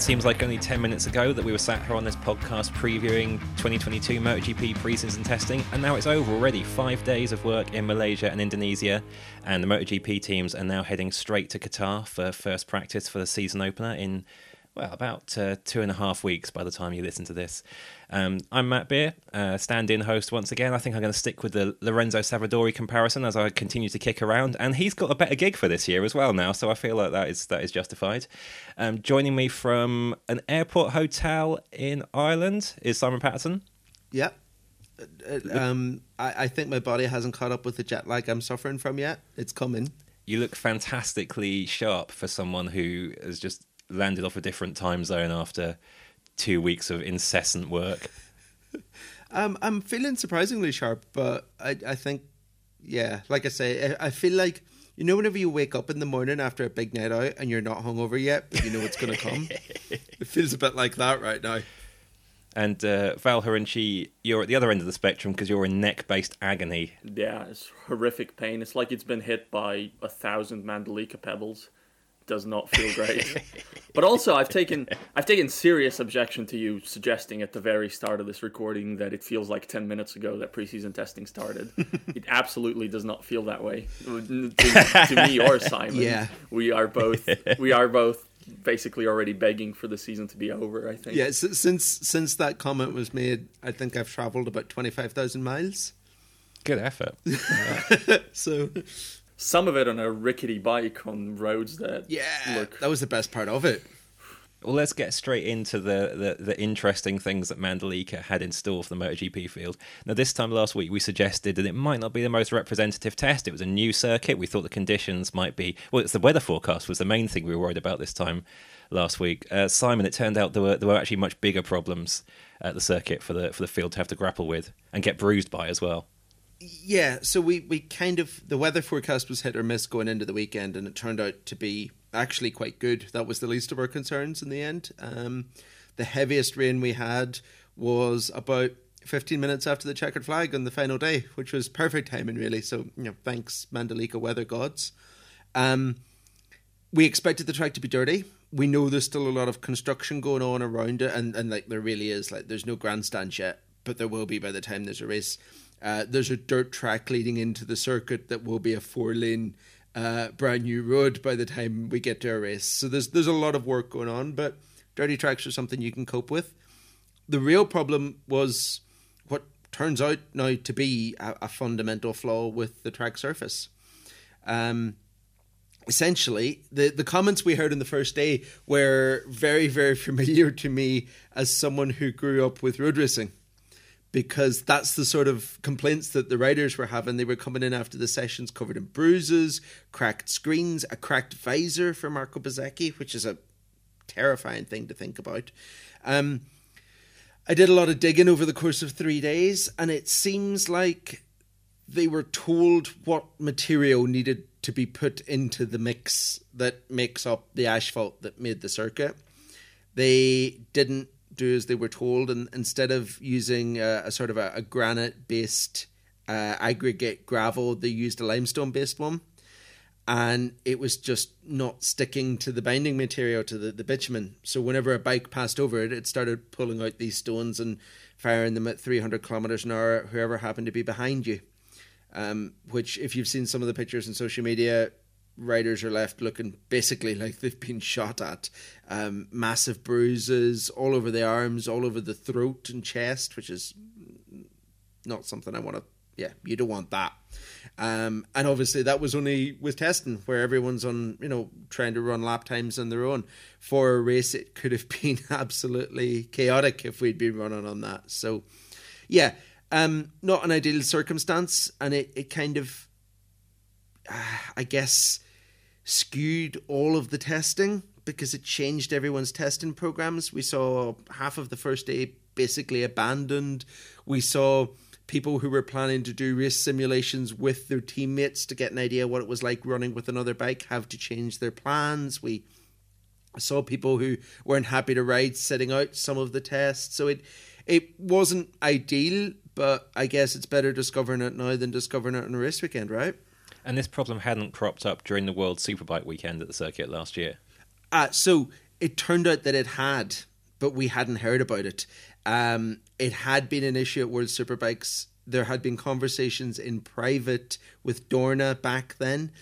It seems like only 10 minutes ago that we were sat here on this podcast previewing 2022 MotoGP preseason testing, and now it's over already. Five days of work in Malaysia and Indonesia, and the MotoGP teams are now heading straight to Qatar for first practice for the season opener in well, about uh, two and a half weeks by the time you listen to this. Um, I'm Matt Beer, uh, stand in host once again. I think I'm going to stick with the Lorenzo Savadori comparison as I continue to kick around. And he's got a better gig for this year as well now, so I feel like that is, that is justified. Um, joining me from an airport hotel in Ireland is Simon Patterson. Yeah. Uh, um, I, I think my body hasn't caught up with the jet lag I'm suffering from yet. It's coming. You look fantastically sharp for someone who has just landed off a different time zone after two weeks of incessant work? um, I'm feeling surprisingly sharp, but I, I think, yeah, like I say, I, I feel like you know, whenever you wake up in the morning after a big night out and you're not hungover yet, but you know it's going to come. it feels a bit like that right now. And uh, Val Khorounzhiy, you're at the other end of the spectrum because you're in neck-based agony. Yeah, it's horrific pain. It's like it's been hit by a thousand Mandalika pebbles does not feel great. but also, I've taken I've taken serious objection to you suggesting at the very start of this recording that it feels like ten minutes ago that preseason testing started. it absolutely does not feel that way to, to me or Simon. Yeah, we are both we are both basically already begging for the season to be over. I think. Yeah, since since that comment was made, I think I've travelled about twenty five thousand miles. Good effort. so some of it on a rickety bike on roads that yeah look... that was the best part of it. Well let's get straight into the, the, the interesting things that mandalika had in store for the MotoGP field. Now this time last week we suggested that it might not be the most representative test. It was a new circuit. We thought the conditions might be well it's the weather forecast was the main thing we were worried about this time last week. Uh, simon it turned out there were there were actually much bigger problems at the circuit for the for the field to have to grapple with and get bruised by as well yeah, so we, we kind of the weather forecast was hit or miss going into the weekend, and it turned out to be actually quite good. That was the least of our concerns in the end. Um, the heaviest rain we had was about 15 minutes after the checkered flag on the final day, which was perfect timing, really. So, you know, thanks, Mandalika weather gods. Um, we expected the track to be dirty. We know there's still a lot of construction going on around it, and, and like there really is. Like, there's no grandstands yet, but there will be by the time there's a race. Uh, there's a dirt track leading into the circuit that will be a four lane uh, brand new road by the time we get to our race. So there's there's a lot of work going on, but dirty tracks are something you can cope with. The real problem was what turns out now to be a, a fundamental flaw with the track surface. Um, essentially, the, the comments we heard in the first day were very, very familiar to me as someone who grew up with road racing because that's the sort of complaints that the riders were having. They were coming in after the sessions covered in bruises, cracked screens, a cracked visor for Marco Bezzecchi, which is a terrifying thing to think about. Um, I did a lot of digging over the course of three days, and it seems like they were told what material needed to be put into the mix that makes up the asphalt that made the circuit. They didn't do as they were told, and instead of using a, a sort of a, a granite based uh, aggregate gravel, they used a limestone based one. And it was just not sticking to the binding material to the, the bitumen. So whenever a bike passed over it, it started pulling out these stones and firing them at 300 kilometers an hour, whoever happened to be behind you. Um, which, if you've seen some of the pictures on social media, riders are left looking basically like they've been shot at. Um, massive bruises all over the arms, all over the throat and chest, which is not something I want to. Yeah, you don't want that. Um, and obviously, that was only with testing, where everyone's on, you know, trying to run lap times on their own. For a race, it could have been absolutely chaotic if we'd been running on that. So, yeah, um, not an ideal circumstance, and it, it kind of, uh, I guess, skewed all of the testing because it changed everyone's testing programs. We saw half of the first day basically abandoned. We saw people who were planning to do race simulations with their teammates to get an idea what it was like running with another bike have to change their plans. We saw people who weren't happy to ride sitting out some of the tests. So it it wasn't ideal, but I guess it's better discovering it now than discovering it on a race weekend, right? And this problem hadn't cropped up during the World Superbike weekend at the circuit last year. Uh, so it turned out that it had, but we hadn't heard about it. Um, it had been an issue at World Superbikes. There had been conversations in private with Dorna back then,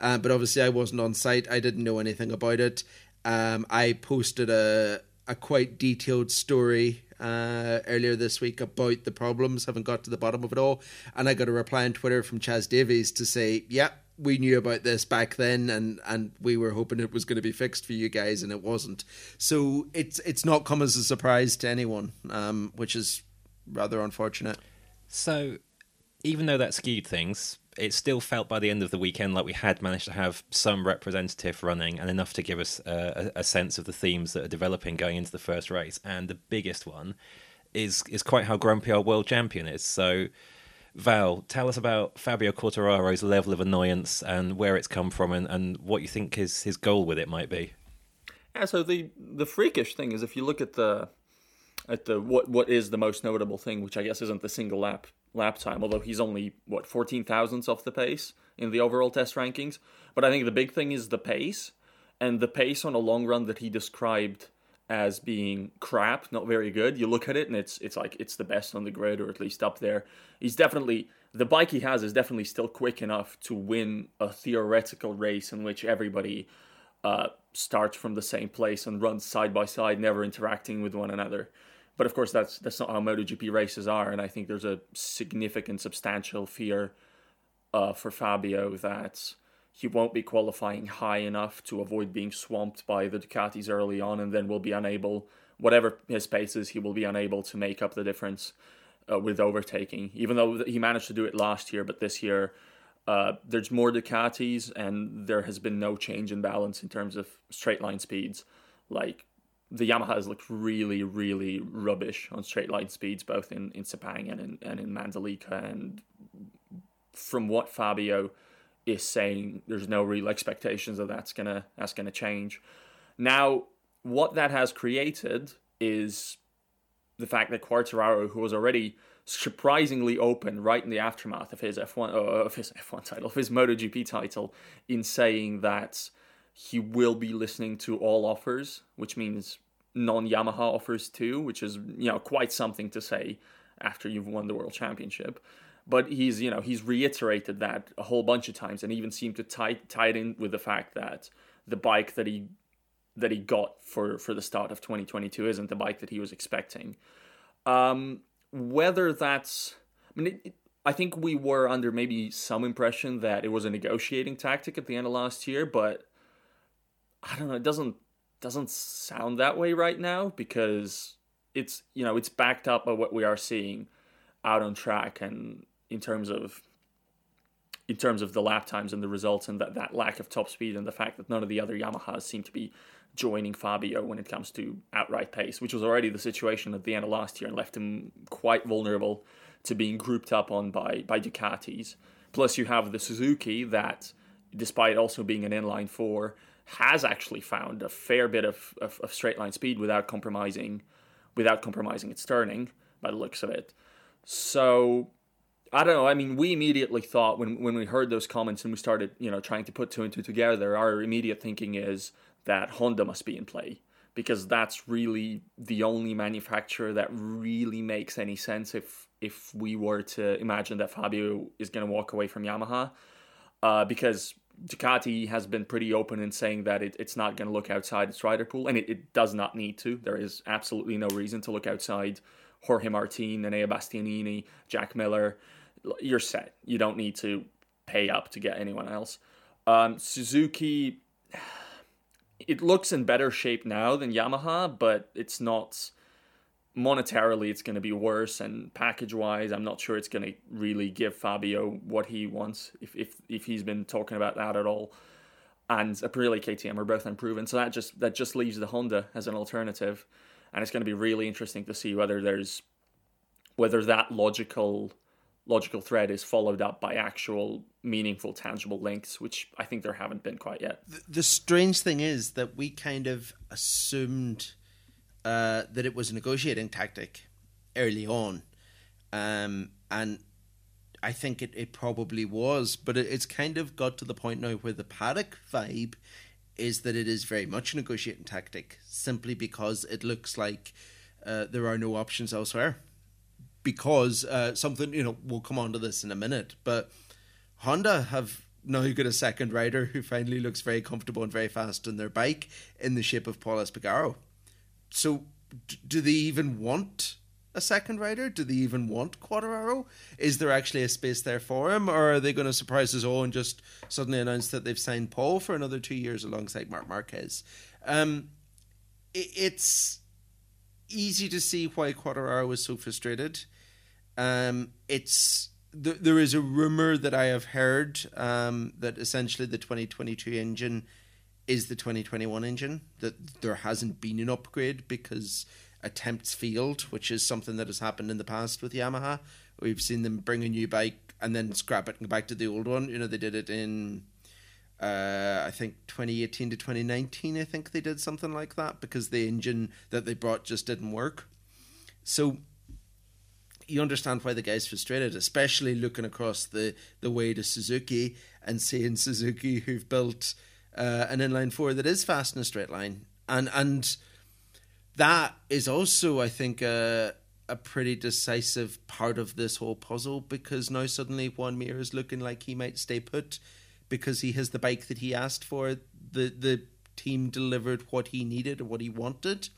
uh, but obviously I wasn't on site. I didn't know anything about it. Um, I posted a a quite detailed story uh, earlier this week about the problems. Haven't got to the bottom of it all, and I got a reply on Twitter from Chaz Davies to say, "Yeah, we knew about this back then, and and we were hoping it was going to be fixed for you guys, and it wasn't. So it's it's not come as a surprise to anyone, um, which is rather unfortunate. So, even though that skewed things, it still felt by the end of the weekend like we had managed to have some representative running and enough to give us uh, a, a, sense of the themes that are developing going into the first race. And the biggest one is is quite how grumpy our world champion is. So, Val, tell us about Fabio Quartararo's level of annoyance and where it's come from, and, and what you think his his goal with it might be. Yeah, so the the freakish thing is if you look at the at the what what is the most notable thing, which I guess isn't the single lap lap time, although he's only what fourteen thousandths off the pace in the overall test rankings. But I think the big thing is the pace, and the pace on a long run that he described as being crap, not very good. You look at it and it's it's like it's the best on the grid or at least up there. He's definitely the bike he has is definitely still quick enough to win a theoretical race in which everybody uh, starts from the same place and runs side by side, never interacting with one another. But of course, that's that's not how MotoGP races are, and I think there's a significant, substantial fear uh, for Fabio that he won't be qualifying high enough to avoid being swamped by the Ducatis early on, and then will be unable, whatever his pace is, he will be unable to make up the difference uh, with overtaking. Even though he managed to do it last year, but this year uh, there's more Ducatis, and there has been no change in balance in terms of straight line speeds. Like the Yamaha has looked really, really rubbish on straight line speeds, both in in Sepang and in and in Mandalika, and from what Fabio is saying there's no real expectations that that's gonna that's gonna change. Now, what that has created is the fact that Quartararo, who was already surprisingly open right in the aftermath of his F1 uh, of his F1 title, of his MotoGP title, in saying that he will be listening to all offers, which means non-Yamaha offers too, which is you know quite something to say after you've won the world championship. But he's, you know, he's reiterated that a whole bunch of times, and even seemed to tie tie it in with the fact that the bike that he that he got for for the start of 2022 isn't the bike that he was expecting. Um, whether that's, I mean, it, it, I think we were under maybe some impression that it was a negotiating tactic at the end of last year, but I don't know. It doesn't doesn't sound that way right now because it's you know it's backed up by what we are seeing out on track and in terms of in terms of the lap times and the results and that, that lack of top speed and the fact that none of the other Yamahas seem to be joining Fabio when it comes to outright pace, which was already the situation at the end of last year and left him quite vulnerable to being grouped up on by, by Ducatis. Plus, you have the Suzuki that, despite also being an inline four, has actually found a fair bit of, of, of straight line speed without compromising without compromising its turning by the looks of it. So I don't know. I mean, we immediately thought when when we heard those comments and we started, you know, trying to put two and two together, our immediate thinking is that Honda must be in play because that's really the only manufacturer that really makes any sense if if we were to imagine that Fabio is going to walk away from Yamaha, uh, because Ducati has been pretty open in saying that it, it's not going to look outside its rider pool, and it, it does not need to. There is absolutely no reason to look outside Jorge Martin, Enea Bastianini, Jack Miller you're set. You don't need to pay up to get anyone else. Um, Suzuki, it looks in better shape now than Yamaha, but it's not monetarily. It's going to be worse, and package wise, I'm not sure it's going to really give Fabio what he wants if if if he's been talking about that at all. And Aprilia KTM are both unproven, so that just that just leaves the Honda as an alternative, and it's going to be really interesting to see whether there's whether that logical logical thread is followed up by actual meaningful tangible links which i think there haven't been quite yet the, the strange thing is that we kind of assumed uh, that it was a negotiating tactic early on um, and I think it, it probably was, but it, it's kind of got to the point now where the paddock vibe is that it is very much a negotiating tactic, simply because it looks like uh, there are no options elsewhere. Because uh, something, you know, we'll come on to this in a minute, but Honda have now got a second rider who finally looks very comfortable and very fast on their bike in the shape of Pol Espargaro. So, do they even want a second rider? Do they even want Quartararo? Is there actually a space there for him, or are they going to surprise us all and just suddenly announce that they've signed Pol for another two years alongside Marc Marquez? Um, it, it's easy to see why Quartararo was so frustrated. Um, it's th- there is a rumor that I have heard um, that essentially the 2022 engine is the 2021 engine. That there hasn't been an upgrade because attempts failed, which is something that has happened in the past with Yamaha. We've seen them bring a new bike and then scrap it and go back to the old one. You know, they did it in uh, I think 2018 to 2019. I think they did something like that because the engine that they brought just didn't work. So you understand why the guy's frustrated, especially looking across the, the way to Suzuki and seeing Suzuki who've built uh, an inline four that is fast in a straight line, and and that is also, I think, a a pretty decisive part of this whole puzzle because now suddenly Joan Mir is looking like he might stay put because he has the bike that he asked for. The the team delivered what he needed and what he wanted,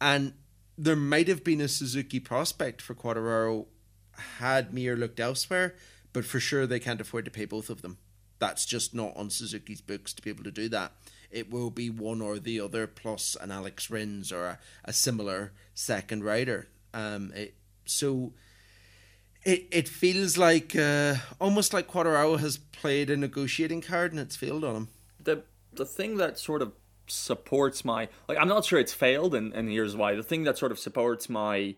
and there might have been a Suzuki prospect for Quartararo had Mir looked elsewhere, but for sure they can't afford to pay both of them. That's just not on Suzuki's books to be able to do that. It will be one or the other, plus an Alex Rins or a, a similar second rider. Um, it, so it it feels like uh, almost like Quartararo has played a negotiating card and it's failed on him. The the thing that sort of supports my like I'm not sure it's failed and, and here's why. The thing that sort of supports my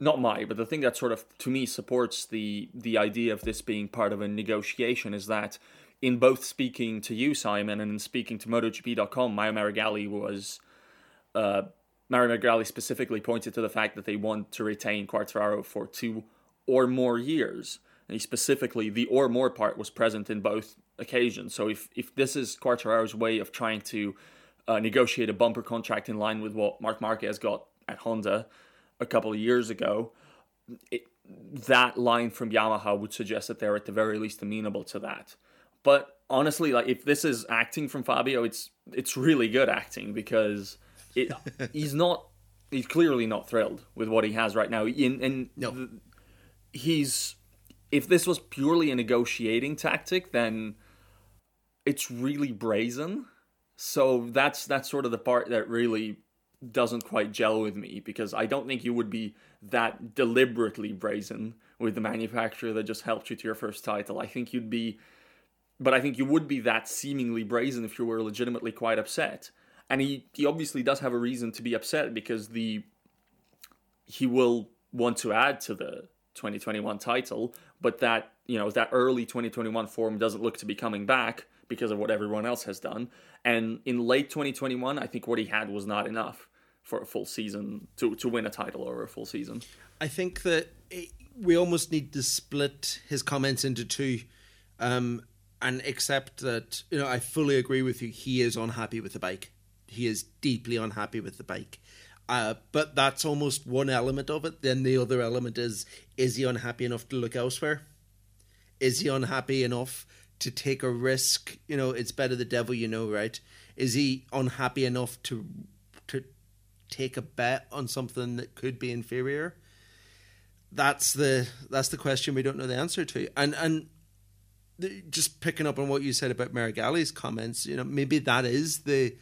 not my, but the thing that sort of to me supports the the idea of this being part of a negotiation is that in both speaking to you, Simon, and in speaking to MotoGP.com, Mario Meregalli was uh, Mario Meregalli specifically pointed to the fact that they want to retain Quartararo for two or more years. And he specifically, the or more part was present in both occasions. So if, if this is Quartararo's way of trying to uh, negotiate a bumper contract in line with what Marc Marquez got at Honda a couple of years ago, it, that line from Yamaha would suggest that they're at the very least amenable to that. But honestly, like if this is acting from Fabio, it's it's really good acting because it, he's not he's clearly not thrilled with what he has right now. In and no. He's if this was purely a negotiating tactic, then it's really brazen. So that's that's sort of the part that really doesn't quite gel with me because I don't think you would be that deliberately brazen with the manufacturer that just helped you to your first title. I think you'd be but I think you would be that seemingly brazen if you were legitimately quite upset. And he, he obviously does have a reason to be upset because the he will want to add to the 2021 title, but that you know that early 2021 form doesn't look to be coming back because of what everyone else has done. And in late 2021, I think what he had was not enough for a full season to to win a title over a full season. I think that it, we almost need to split his comments into two. Um, and accept that you know I fully agree with you. He is unhappy with the bike. He is deeply unhappy with the bike. Uh, but that's almost one element of it. Then the other element is: is he unhappy enough to look elsewhere? Is he unhappy enough to take a risk? You know, it's better the devil you know, right? Is he unhappy enough to take a bet on something that could be inferior? That's the that's the question we don't know the answer to. And and just picking up on what you said about Meregalli's comments, you know, maybe that is the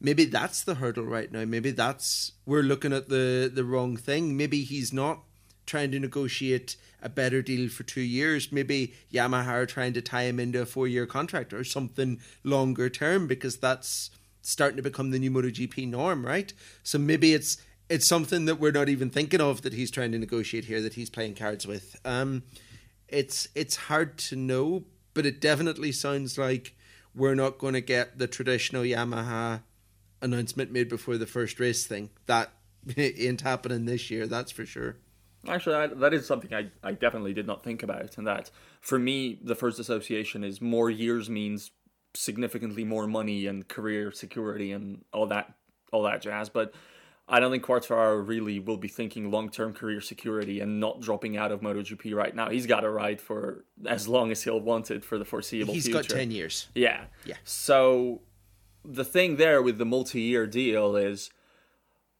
maybe that's the hurdle right now. Maybe that's we're looking at the the wrong thing. Maybe he's not trying to negotiate a better deal for two years. Maybe Yamaha are trying to tie him into a four year contract or something longer term because that's starting to become the new MotoGP norm, right? So maybe it's it's something that we're not even thinking of that he's trying to negotiate here that he's playing cards with. Um, it's it's hard to know, but it definitely sounds like we're not going to get the traditional Yamaha announcement made before the first race thing. That ain't happening this year, that's for sure. Actually, that, that is something I, I definitely did not think about. And that, for me, the first association is more years means significantly more money and career security and all that all that jazz. But I don't think Quartararo really will be thinking long term career security and not dropping out of MotoGP right now. He's got a ride for as long as he'll want it for the foreseeable He's future. He's got 10 years. Yeah. Yeah. So the thing there with the multi year deal is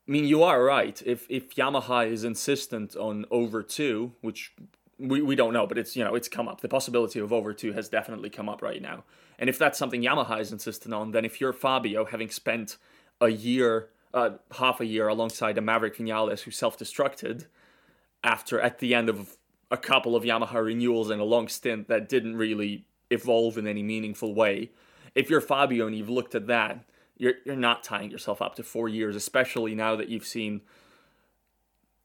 I mean you are right. If if Yamaha is insistent on over two, which we, we don't know, but it's you know, it's come up. The possibility of over two has definitely come up right now. And if that's something Yamaha is insistent on, then if you're Fabio having spent a year uh, half a year alongside a Maverick Vinales who self-destructed after at the end of a couple of Yamaha renewals and a long stint that didn't really evolve in any meaningful way. If you're Fabio and you've looked at that, you're you're not tying yourself up to four years, especially now that you've seen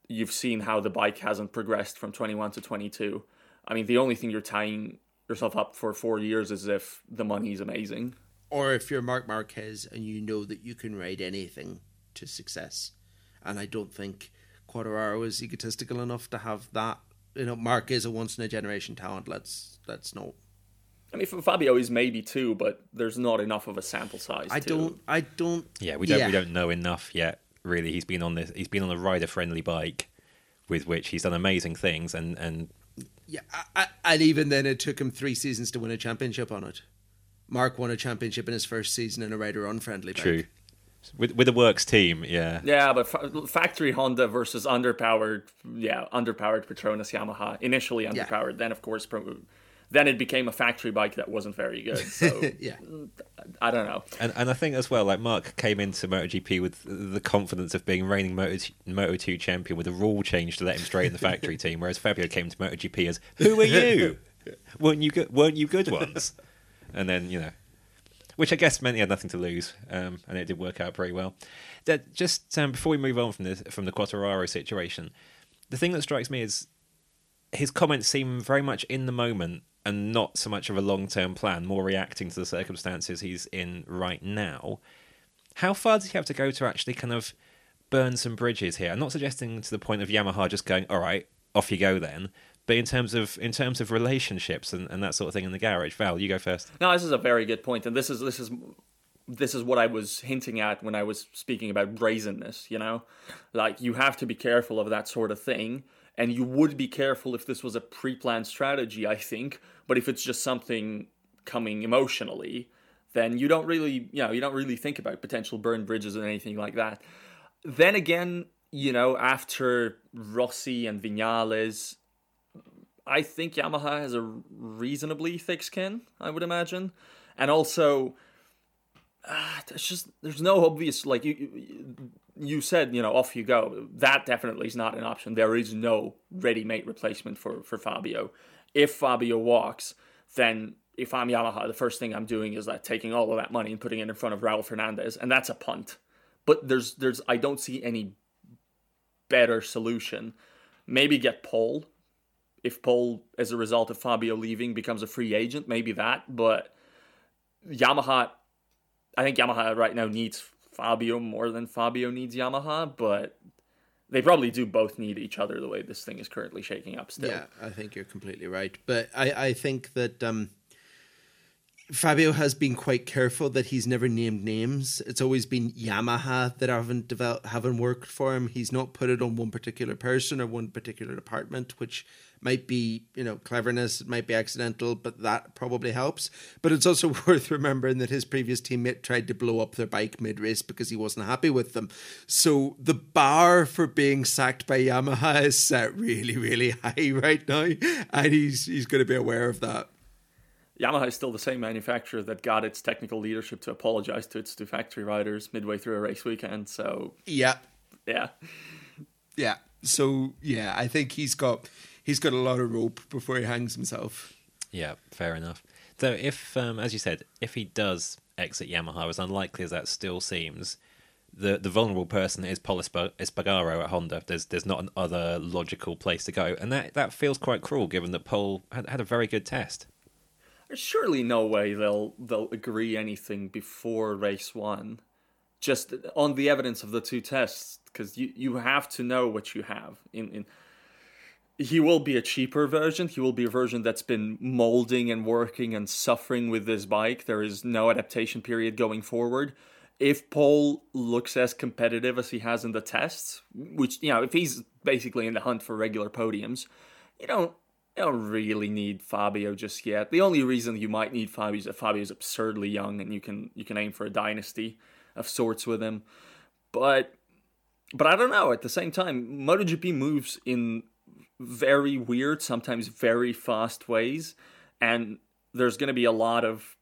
you've seen how the bike hasn't progressed from 21 to 22. I mean, the only thing you're tying yourself up for four years is if the money is amazing. Or if you're Marc Marquez and you know that you can ride anything to success. And I don't think Quartararo is egotistical enough to have that. You know, Marc is a once in a generation talent. Let's let's not. I mean, Fabio is maybe too, but there's not enough of a sample size. I to- don't. I don't. Yeah, we don't we don't know enough yet. Really, he's been on this. He's been on a rider friendly bike, with which he's done amazing things, and and Yeah, I, I, and even then, it took him three seasons to win a championship on it. Marc won a championship in his first season in a rider unfriendly bike. true. With with the works team, yeah, Yeah, but fa- factory Honda versus underpowered, yeah, underpowered Petronas Yamaha. Initially Yeah. underpowered, then of course, pro- then it became a factory bike that wasn't very good. So Yeah, I don't know. and and I think as well, like Marc came into MotoGP with the confidence of being reigning Moto Moto two champion with a rule change to let him straight in the factory team, whereas Fabio came to MotoGP as "Who are you? weren't you good? Weren't you good ones?" And then you know, which I guess meant he had nothing to lose, um, and it did work out pretty well. That just um, before we move on from the from the Quartararo situation, the thing that strikes me is his comments seem very much in the moment and not so much of a long term plan, more reacting to the circumstances he's in right now. How far does he have to go to actually kind of burn some bridges here? I'm not suggesting to the point of Yamaha just going, all right, off you go then. But in terms of in terms of relationships and, and that sort of thing in the garage, Val, you go first. No, this is a very good point, and this is this is this is what I was hinting at when I was speaking about brazenness. You know, like you have to be careful of that sort of thing, and you would be careful if this was a pre-planned strategy. I think, but if it's just something coming emotionally, then you don't really, you know, you don't really think about potential burn bridges or anything like that. Then again, you know, after Rossi and Vinales, I think Yamaha has a reasonably thick skin, I would imagine, and also, uh, there's just there's no obvious like you you- you said you know off you go. That definitely is not an option. There is no ready-made replacement for for Fabio. If Fabio walks, then if I'm Yamaha, the first thing I'm doing is like taking all of that money and putting it in front of Raul Fernandez, and that's a punt. But there's there's I don't see any better solution. Maybe get Pol if Pol, as a result of Fabio leaving, becomes a free agent, maybe that. But Yamaha, I think Yamaha right now needs Fabio more than Fabio needs Yamaha, but they probably do both need each other the way this thing is currently shaking up still. yeah, I think you're completely right. But I, I think that um, Fabio has been quite careful that he's never named names. It's always been Yamaha that haven't developed, haven't worked for him. He's not put it on one particular person or one particular department, which might be, you know, cleverness. It might be accidental, but that probably helps. But it's also worth remembering that his previous teammate tried to blow up their bike mid race because he wasn't happy with them. So the bar for being sacked by Yamaha is set really, really high right now, and he's he's going to be aware of that. Yamaha is still the same manufacturer that got its technical leadership to apologize to its two factory riders midway through a race weekend. So, Yeah, yeah. yeah. So yeah, I think he's got he's got a lot of rope before he hangs himself. Yeah, fair enough. So if, um, as you said, if he does exit Yamaha, as unlikely as that still seems, the the vulnerable person is Pol Espa- Espargaro at Honda. There's there's not an other logical place to go, and that that feels quite cruel given that Pol had, had a very good test. There's surely no way they'll they'll agree anything before race one, just on the evidence of the two tests, because you, you have to know what you have. In, in he will be a cheaper version. He will be a version that's been molding and working and suffering with this bike. There is no adaptation period going forward. If Pol looks as competitive as he has in the tests, which you know, if he's basically in the hunt for regular podiums, you don't you don't really need Fabio just yet. The only reason you might need Fabio is that is absurdly young and you can you can aim for a dynasty of sorts with him. But but I don't know. At the same time, MotoGP moves in very weird, sometimes very fast ways, and there's going to be a lot of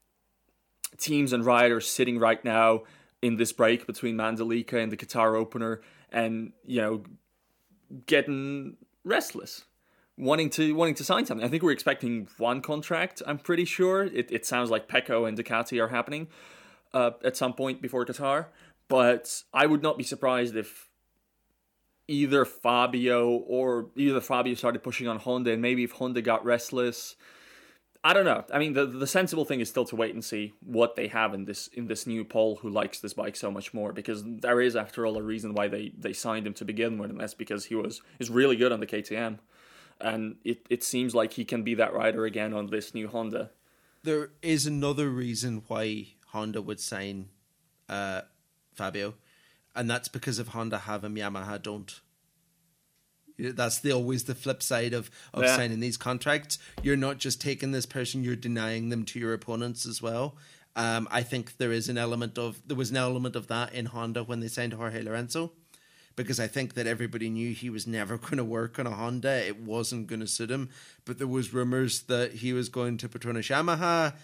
teams and riders sitting right now in this break between Mandalika and the Qatar opener, and you know, getting restless wanting to wanting to sign something. I think we're expecting one contract. I'm pretty sure. It, it sounds like Pecco and Ducati are happening uh, at some point before Qatar. But I would not be surprised if either Fabio or either Fabio started pushing on Honda, and maybe if Honda got restless. I don't know. I mean, the the sensible thing is still to wait and see what they have in this in this new Pol who likes this bike so much more because there is, after all, a reason why they they signed him to begin with, and that's because he was is really good on the KTM and it, it seems like he can be that rider again on this new Honda. There is another reason why Honda would sign uh, Fabio, and that's because if Honda have him, Yamaha don't. That's the always the flip side of, of yeah. signing these contracts. You're not just taking this person; you're denying them to your opponents as well. Um, I think there is an element of there was an element of that in Honda when they signed Jorge Lorenzo because I think that everybody knew he was never going to work on a Honda. It wasn't going to suit him. But there was rumors that he was going to Petronas Yamaha,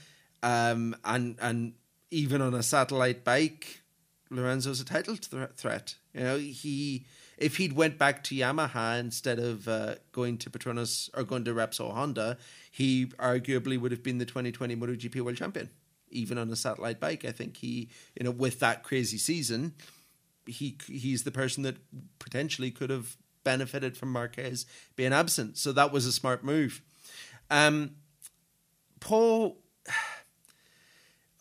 um, and and even on a satellite bike, Lorenzo's a title th- threat. You know, he if he'd went back to Yamaha instead of uh, going to Petronas or going to Repsol Honda, he arguably would have been the 2020 MotoGP World Champion, even on a satellite bike. I think he, you know, with that crazy season he he's the person that potentially could have benefited from Marquez being absent. So that was a smart move. Um, Pol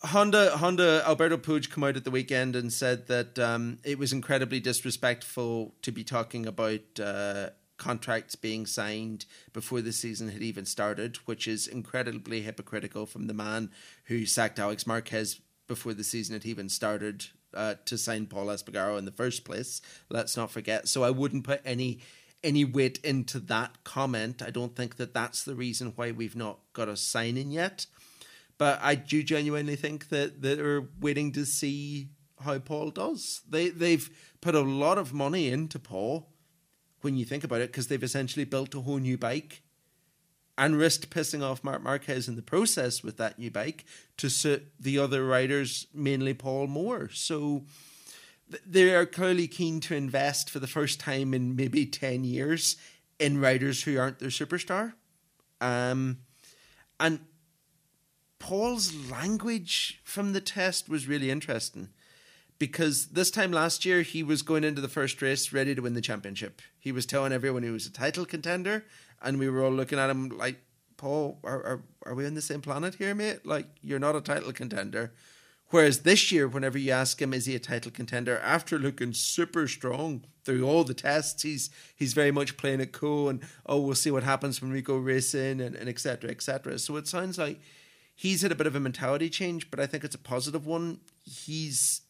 Honda Honda Alberto Puig come out at the weekend and said that um, it was incredibly disrespectful to be talking about uh, contracts being signed before the season had even started, which is incredibly hypocritical from the man who sacked Alex Marquez before the season had even started uh, to sign Pol Espargaro in the first place. Let's not forget. So I wouldn't put any any weight into that comment. I don't think that that's the reason why we've not got a signing yet. But I do genuinely think that they're waiting to see how Pol does. They they've put a lot of money into Pol when you think about it because they've essentially built a whole new bike and risked pissing off Marc Marquez in the process with that new bike to suit the other riders, mainly Pol Moore. So they are clearly keen to invest for the first time in maybe 10 years in riders who aren't their superstar. Um, and Pol's language from the test was really interesting because this time last year he was going into the first race ready to win the championship. He was telling everyone he was a title contender and we were all looking at him like, Pol, are, are, are we on the same planet here, mate? Like, you're not a title contender. Whereas this year, whenever you ask him, is he a title contender? After looking super strong through all the tests, he's he's very much playing it cool and oh, we'll see what happens when we go racing and, and et cetera, et cetera. So it sounds like he's had a bit of a mentality change, but I think it's a positive one. He's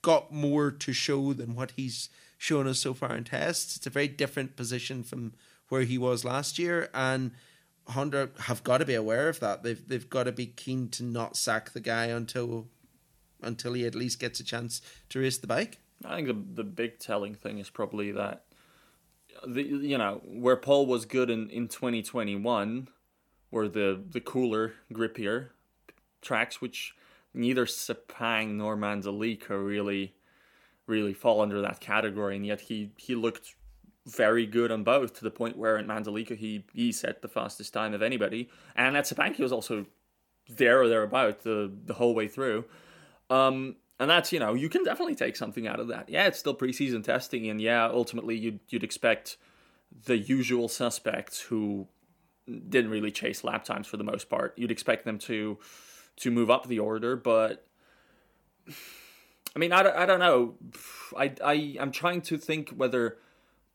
got more to show than what he's shown us so far in tests. It's a very different position from where he was last year, and Honda have got to be aware of that. They've they've got to be keen to not sack the guy until until he at least gets a chance to race the bike. I think the the big telling thing is probably that the you know where Pol was good in in twenty twenty one were the the cooler, grippier tracks, which neither Sepang nor Mandalika really really fall under that category, and yet he he looked very good on both to the point where in Mandalika he he set the fastest time of anybody, and at Sepang he was also there or thereabout the the whole way through. Um, and that's you know you can definitely take something out of that. Yeah, it's still preseason testing, and yeah, ultimately you'd you'd expect the usual suspects who didn't really chase lap times for the most part. You'd expect them to to move up the order, but I mean, I I don't know. I I I'm trying to think whether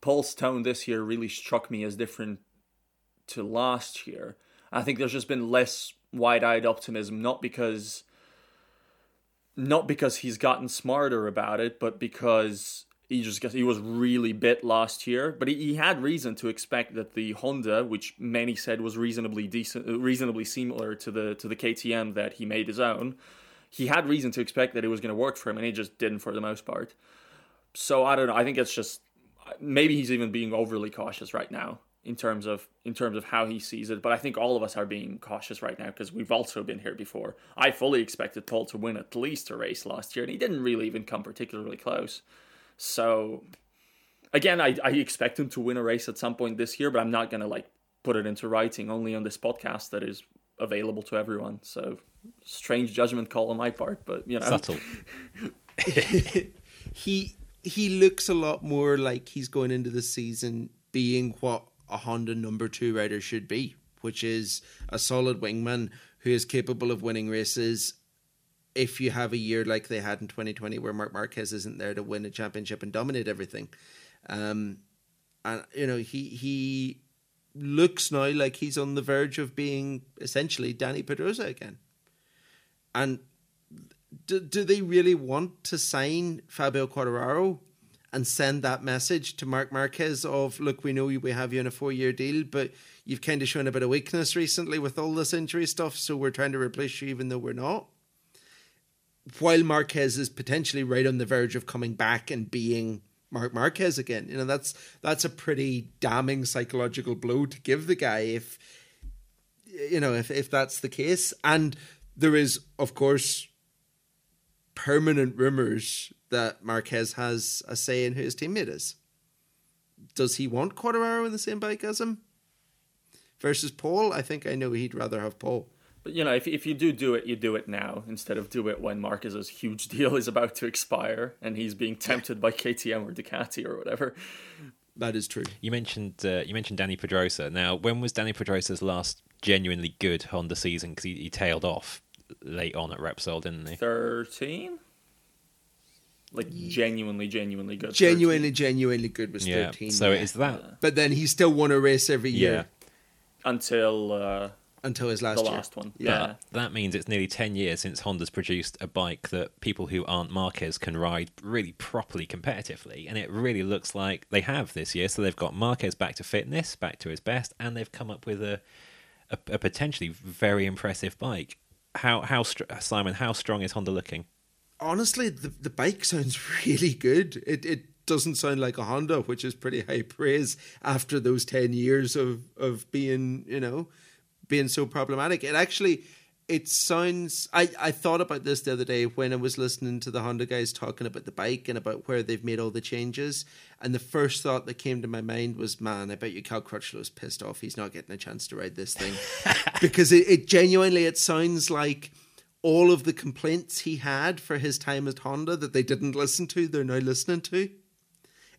Pol's tone this year really struck me as different to last year. I think there's just been less wide-eyed optimism, not because not because he's gotten smarter about it, but because he just he was really bit last year. But he, he had reason to expect that the Honda, which many said was reasonably decent, uh, reasonably similar to the to the KTM that he made his own, he had reason to expect that it was going to work for him, and it just didn't for the most part. So I don't know. I think it's just maybe he's even being overly cautious right now in terms of in terms of how he sees it. But I think all of us are being cautious right now because we've also been here before. I fully expected Pol to win at least a race last year, and he didn't really even come particularly close. So again, I, I expect him to win a race at some point this year, but I'm not gonna like put it into writing only on this podcast that is available to everyone. So strange judgment call on my part, but you know Subtle. he he looks a lot more like he's going into the season being what a Honda number two rider should be, which is a solid wingman who is capable of winning races. If you have a year like they had in 2020, where Marc Marquez isn't there to win a championship and dominate everything, um, and you know he he looks now like he's on the verge of being essentially Dani Pedrosa again. And do, do they really want to sign Fabio Quartararo and send that message to Marc Marquez of look, we know we have you in a four year deal, but you've kind of shown a bit of weakness recently with all this injury stuff, so we're trying to replace you even though we're not. While Marquez is potentially right on the verge of coming back and being Marc Marquez again, you know that's that's a pretty damning psychological blow to give the guy if you know if if that's the case. And there is, of course, permanent rumors that Marquez has a say in who his teammate is. Does he want Quartararo in the same bike as him? Versus Pol, I think I know he'd rather have Pol. But you know, if if you do do it, you do it now instead of do it when Marquez's huge deal is about to expire and he's being tempted by KTM or Ducati or whatever. That is true. You mentioned uh, you mentioned Dani Pedrosa. Now, when was Dani Pedrosa's last genuinely good Honda season? Because he, he tailed off late on at Repsol, didn't he? Thirteen. Like genuinely, genuinely good. Genuinely, genuinely good was Yeah. thirteen. So yeah. it is that. But then he still won a race every Yeah. year until uh, until his last the year. last one. Yeah. Yeah. But that means it's nearly 10 years since Honda's produced a bike that people who aren't Marquez can ride really properly competitively. And it really looks like they have this year. So they've got Marquez back to fitness, back to his best, and they've come up with a, a, a potentially very impressive bike. How, how str- Simon, how strong is Honda looking? honestly, the, the bike sounds really good. It it doesn't sound like a Honda, which is pretty high praise after those ten years of of being you know being so problematic. It actually it sounds. I I thought about this the other day when I was listening to the Honda guys talking about the bike and about where they've made all the changes. And the first thought that came to my mind was, man, I bet you Cal Crutchlow's pissed off. He's not getting a chance to ride this thing because it, it genuinely it sounds like all of the complaints he had for his time at Honda that they didn't listen to, they're now listening to.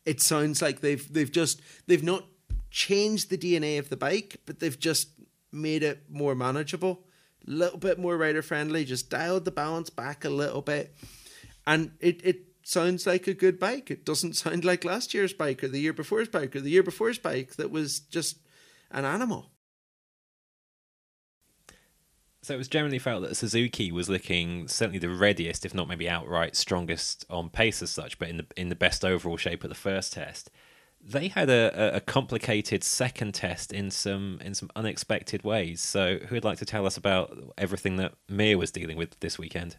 It sounds like they've they've just they've not changed the DNA of the bike, but they've just made it more manageable, a little bit more rider friendly, just dialed the balance back a little bit. And it, it sounds like a good bike. It doesn't sound like last year's bike or the year before's bike or the year before's bike that was just an animal. So it was generally felt that Suzuki was looking certainly the readiest, if not maybe outright strongest on pace as such, but in the in the best overall shape at the first test. They had a, a, complicated second test in some in some unexpected ways. So who would like to tell us about everything that Mir was dealing with this weekend?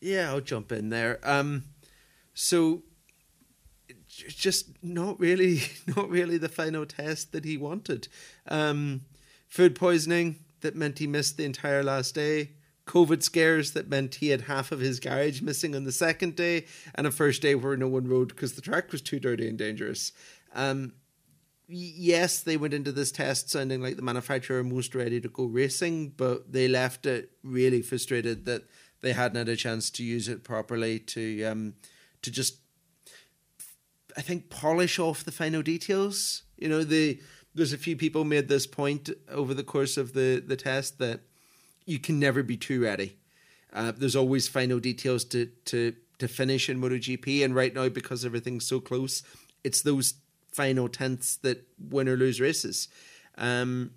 Yeah, I'll jump in there. Um, so just not really, not really the final test that he wanted. Um, food poisoning that meant he missed the entire last day. COVID scares that meant he had half of his garage missing on the second day, and a first day where no one rode because the track was too dirty and dangerous. Um, yes, they went into this test sounding like the manufacturer most ready to go racing, but they left it really frustrated that they hadn't had a chance to use it properly to um, to just I think polish off the final details. You know, the there's a few people made this point over the course of the the test that you can never be too ready. Uh, there's always final details to to to finish in MotoGP, and right now because everything's so close, it's those final tenths that win or lose races. Um,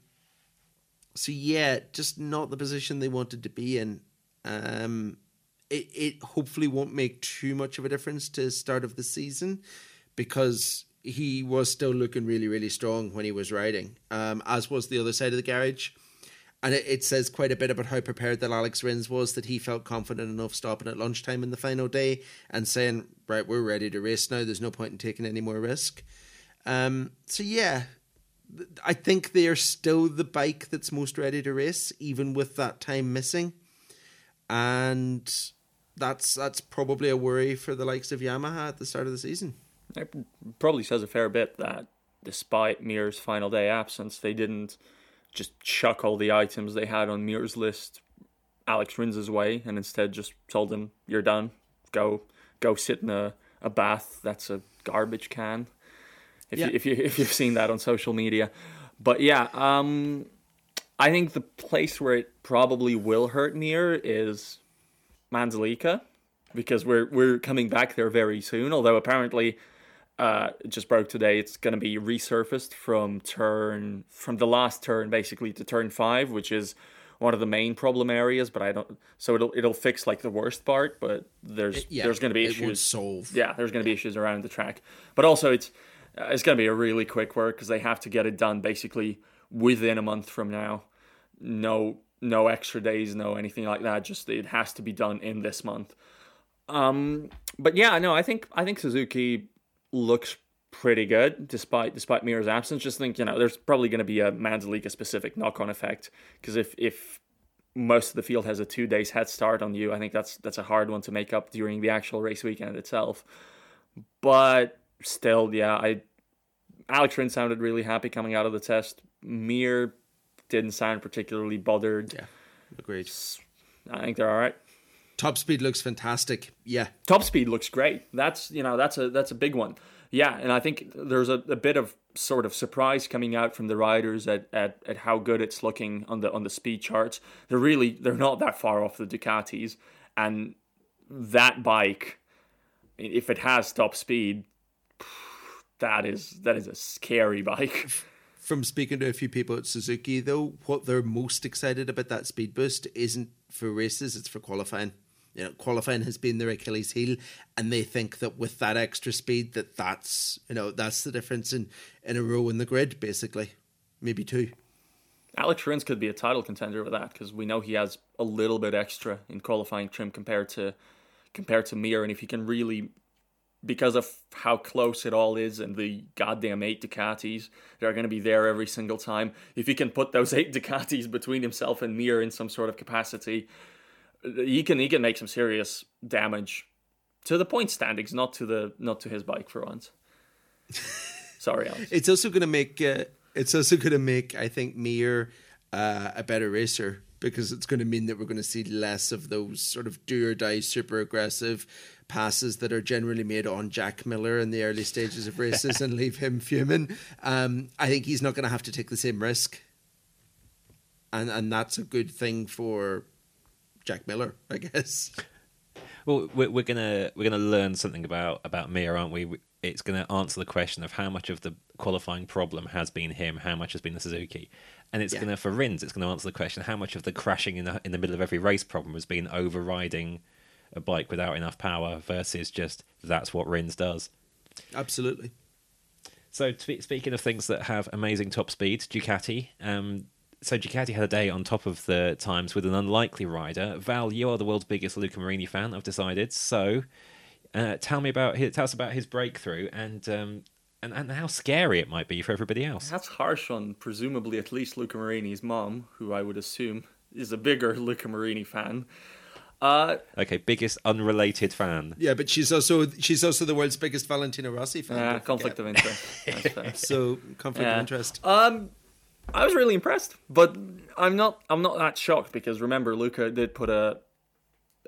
so yeah, just not the position they wanted to be in. Um, it it hopefully won't make too much of a difference to start of the season because he was still looking really really strong when he was riding, um, as was the other side of the garage. And it, it says quite a bit about how prepared that Alex Rins was that he felt confident enough stopping at lunchtime in the final day and saying, "Right, we're ready to race now. There's no point in taking any more risk." Um, so yeah, I think they're still the bike that's most ready to race, even with that time missing, and that's that's probably a worry for the likes of Yamaha at the start of the season. It probably says a fair bit that despite Mir's final day absence, they didn't just chuck all the items they had on Mir's list Alex Rins's way and instead just told him, You're done. Go go sit in a, a bath that's a garbage can. If Yeah. you if you if you've seen that on social media. But yeah, um I think the place where it probably will hurt Mir is Mandalika because we're we're coming back there very soon. Although apparently, uh, it just broke today. It's going to be resurfaced from turn from the last turn basically to turn five, which is one of the main problem areas. But I don't. So it'll it'll fix like the worst part, but there's Yeah, there's going to be it issues. solve. Yeah, there's going to be issues around the track, but also it's uh, it's going to be a really quick work because they have to get it done basically within a month from now. No no extra days, no anything like that. Just it has to be done in this month. Um, but yeah, no, I think I think Suzuki looks pretty good despite despite Mir's absence. Just think, you know, there's probably going to be a Mandalika specific knock on effect because if if most of the field has a two days head start on you, I think that's that's a hard one to make up during the actual race weekend itself. But still, yeah, I Alex Rins sounded really happy coming out of the test. Mir didn't sound particularly bothered. Yeah, agreed. I think they're all right. Top speed looks fantastic. Yeah, top speed looks great. That's you know that's a that's a big one. Yeah, and I think there's a, a bit of sort of surprise coming out from the riders at, at, at how good it's looking on the on the speed charts. They're really they're not that far off the Ducatis, and that bike, if it has top speed, that is that is a scary bike. from speaking to a few people at Suzuki, though, what they're most excited about that speed boost isn't for races; it's for qualifying. You know, qualifying has been their Achilles heel, and they think that with that extra speed, that that's you know that's the difference in in a row in the grid, basically, maybe two. Alex Rins could be a title contender with that because we know he has a little bit extra in qualifying trim compared to compared to Mir, and if he can really, because of how close it all is, and the goddamn eight Ducatis that are going to be there every single time, if he can put those eight Ducatis between himself and Mir in some sort of capacity, he can he can make some serious damage to the point standings, not to the not to his bike for once. Sorry, Alex. It's also going to make uh, it's also going to make I think Mir uh, a better racer because it's going to mean that we're going to see less of those sort of do or die super aggressive passes that are generally made on Jack Miller in the early stages of races and leave him fuming. Um, I think he's not going to have to take the same risk, and and that's a good thing for Jack Miller, I guess. Well, we're, we're gonna we're gonna learn something about about Mir, aren't we? It's gonna answer the question of how much of the qualifying problem has been him, how much has been the Suzuki, and it's Yeah. gonna for Rins, it's gonna answer the question how much of the crashing in the in the middle of every race problem has been overriding a bike without enough power versus just that's what Rins does. Absolutely. So spe- speaking of things that have amazing top speed, Ducati. Um, so Ducati had a day on top of the times with an unlikely rider. Val, you are the world's biggest Luca Marini fan. I've decided. So uh, tell me about his, tell us about his breakthrough and um, and and how scary it might be for everybody else. That's harsh on presumably at least Luca Marini's mom, who I would assume is a bigger Luca Marini fan. Uh, Okay, biggest unrelated fan. Yeah, but she's also she's also the world's biggest Valentino Rossi fan. don't conflict of interest. So conflict Yeah. of interest. Um, I was really impressed, but I'm not. I'm not that shocked because remember, Luca did put a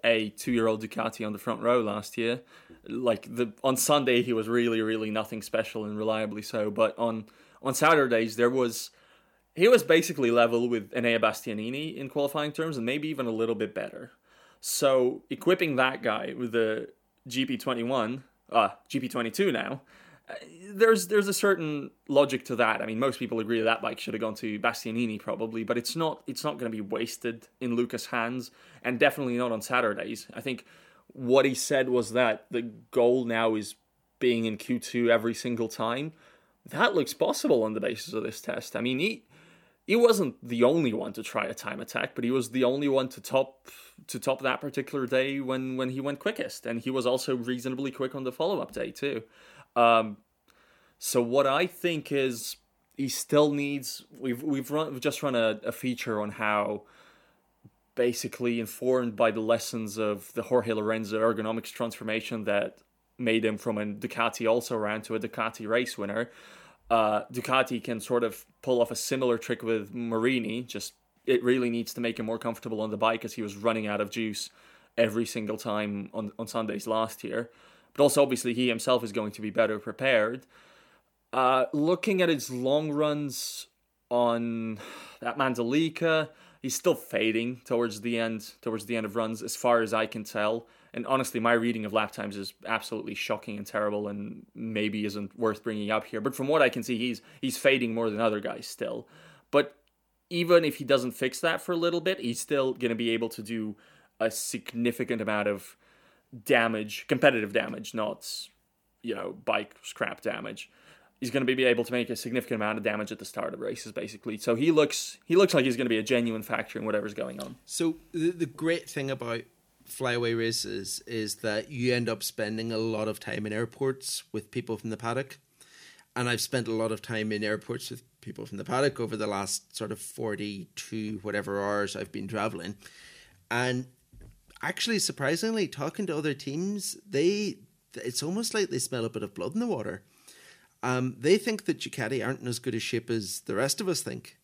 a two year old Ducati on the front row last year. Like the on Sunday, he was really, really nothing special and reliably so. But on on Saturdays, there was he was basically level with Enea Bastianini in qualifying terms, and maybe even a little bit better. So equipping that guy with the GP21, uh, GP22 now, there's there's a certain logic to that. I mean, most people agree that bike should have gone to Bastianini probably, but it's not it's not going to be wasted in Luca's hands, and definitely not on Saturdays. I think what he said was that the goal now is being in Q2 every single time. That looks possible on the basis of this test. I mean, he he wasn't the only one to try a time attack, but he was the only one to top to top that particular day when when he went quickest, and he was also reasonably quick on the follow up day too. Um, so what I think is he still needs. We've we've run we've just run a, a feature on how basically informed by the lessons of the Jorge Lorenzo ergonomics transformation that made him from a Ducati also ran to a Ducati race winner. Uh, Ducati can sort of pull off a similar trick with Marini. Just it really needs to make him more comfortable on the bike as he was running out of juice every single time on on Sundays last year but also obviously he himself is going to be better prepared. Uh, looking at his long runs on that Mandalika, he's still fading towards the end, towards the end of runs, as far as I can tell. And honestly, my reading of lap times is absolutely shocking and terrible, and maybe isn't worth bringing up here. But from what I can see, he's he's fading more than other guys still. But even if he doesn't fix that for a little bit, he's still going to be able to do a significant amount of damage, competitive damage, not you know bike scrap damage. He's going to be able to make a significant amount of damage at the start of races, basically. So he looks he looks like he's going to be a genuine factor in whatever's going on. So the, the great thing about flyaway races is that you end up spending a lot of time in airports with people from the paddock. And I've spent a lot of time in airports with people from the paddock over the last sort of 42 whatever hours I've been traveling. And actually, surprisingly, talking to other teams, they it's almost like they smell a bit of blood in the water. Um, they think that Ducati aren't in as good a shape as the rest of us think.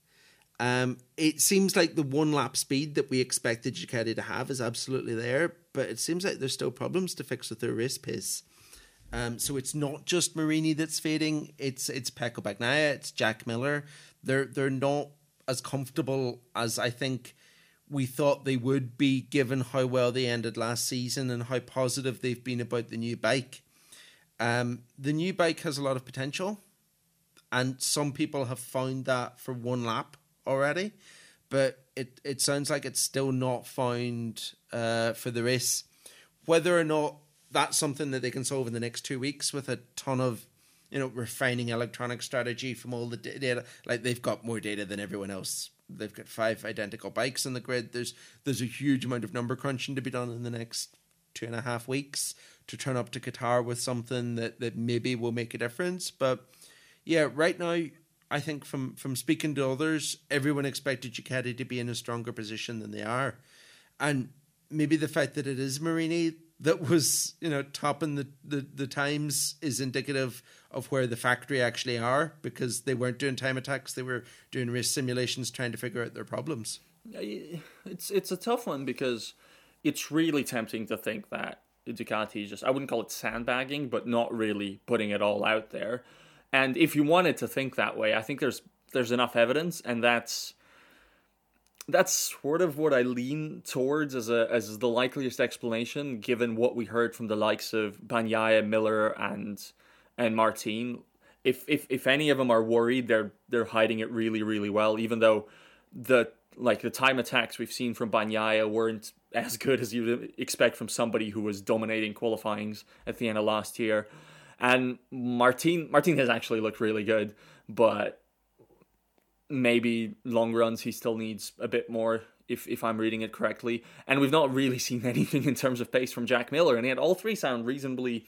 Um, it seems like the one lap speed that we expected Ducati to have is absolutely there, but it seems like there's still problems to fix with their race pace. Um, so it's not just Marini that's fading; it's it's Pecco Bagnaia, it's Jack Miller. They're they're not as comfortable as I think we thought they would be given how well they ended last season and how positive they've been about the new bike. Um, the new bike has a lot of potential, and some people have found that for one lap already, but it, it sounds like it's still not found uh, for the race. Whether or not that's something that they can solve in the next two weeks with a ton of you know refining electronic strategy from all the data like they've got more data than everyone else they've got five identical bikes on the grid. There's there's a huge amount of number crunching to be done in the next two and a half weeks to turn up to Qatar with something that, that maybe will make a difference. But yeah, right now I think from from speaking to others, everyone expected Ducati to be in a stronger position than they are. And maybe the fact that it is Marini that was, you know, topping the, the, the times is indicative of where the factory actually are because they weren't doing time attacks; they were doing race simulations, trying to figure out their problems. It's it's a tough one because it's really tempting to think that Ducati is just I wouldn't call it sandbagging, but not really putting it all out there. And if you wanted to think that way, I think there's there's enough evidence, and that's that's sort of what I lean towards as a as the likeliest explanation, given what we heard from the likes of Bagnaia, Miller, and and Martin. If if if any of them are worried, they're they're hiding it really really well. Even though the like the time attacks we've seen from Bagnaia weren't as good as you'd expect from somebody who was dominating qualifyings at the end of last year. And Martin Martin has actually looked really good, but maybe long runs he still needs a bit more if if I'm reading it correctly. And we've not really seen anything in terms of pace from Jack Miller, and yet all three sound reasonably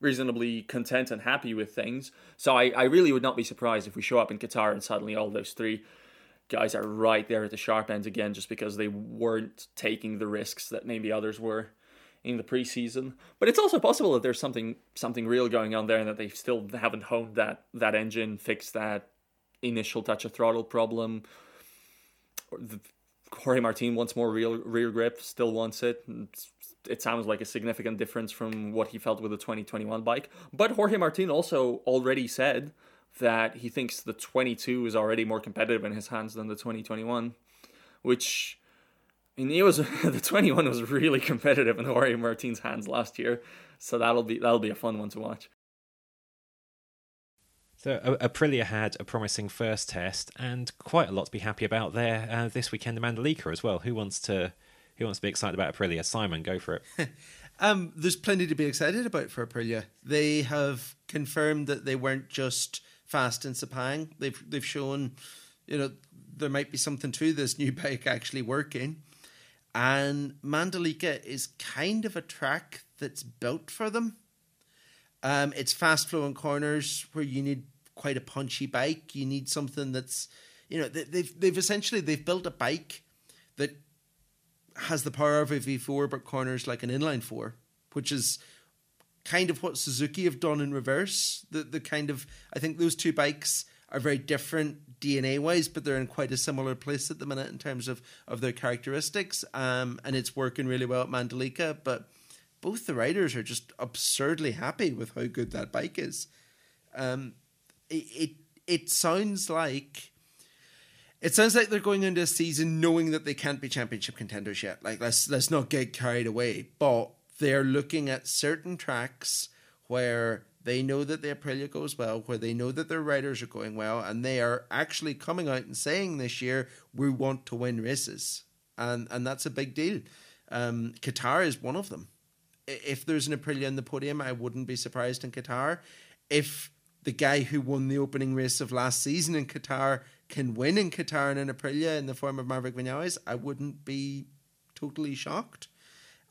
reasonably content and happy with things. So I, I really would not be surprised if we show up in Qatar and suddenly all those three guys are right there at the sharp end again just because they weren't taking the risks that maybe others were in the preseason. But it's also possible that there's something something real going on there and that they still haven't honed that that engine, fixed that initial touch of throttle problem. The, Jorge Martin wants more real rear grip, still wants it. It sounds like a significant difference from what he felt with the 2021 bike. But Jorge Martin also already said that he thinks the 22 is already more competitive in his hands than the 2021, which I mean, it was the 21 was really competitive in Jorge Martin's hands last year, so that'll be that'll be a fun one to watch. So Aprilia had a promising first test and quite a lot to be happy about there uh, this weekend Mandalika as well. Who wants to who wants to be excited about Aprilia? Simon, go for it. um, there's plenty to be excited about for Aprilia. They have confirmed that they weren't just fast in Sepang. They've they've shown, you know, there might be something to this new bike actually working. And Mandalika is kind of a track that's built for them. Um, it's fast flowing corners where you need quite a punchy bike. You need something that's, you know, they've they've essentially they've built a bike that has the power of a V4 but corners like an inline four, which is kind of what Suzuki have done in reverse. The the kind of I think those two bikes are very different DNA wise, but they're in quite a similar place at the minute in terms of of their characteristics. Um, and it's working really well at Mandalika, but both the riders are just absurdly happy with how good that bike is. Um, it, it sounds like it sounds like they're going into a season knowing that they can't be championship contenders yet. Like let's let's not get carried away. But they're looking at certain tracks where they know that the Aprilia goes well, where they know that their riders are going well, and they are actually coming out and saying this year we want to win races, and and that's a big deal. Um, Qatar is one of them. If there's an Aprilia in the podium, I wouldn't be surprised in Qatar. If the guy who won the opening race of last season in Qatar can win in Qatar and in Aprilia in the form of Maverick Vinales, I wouldn't be totally shocked.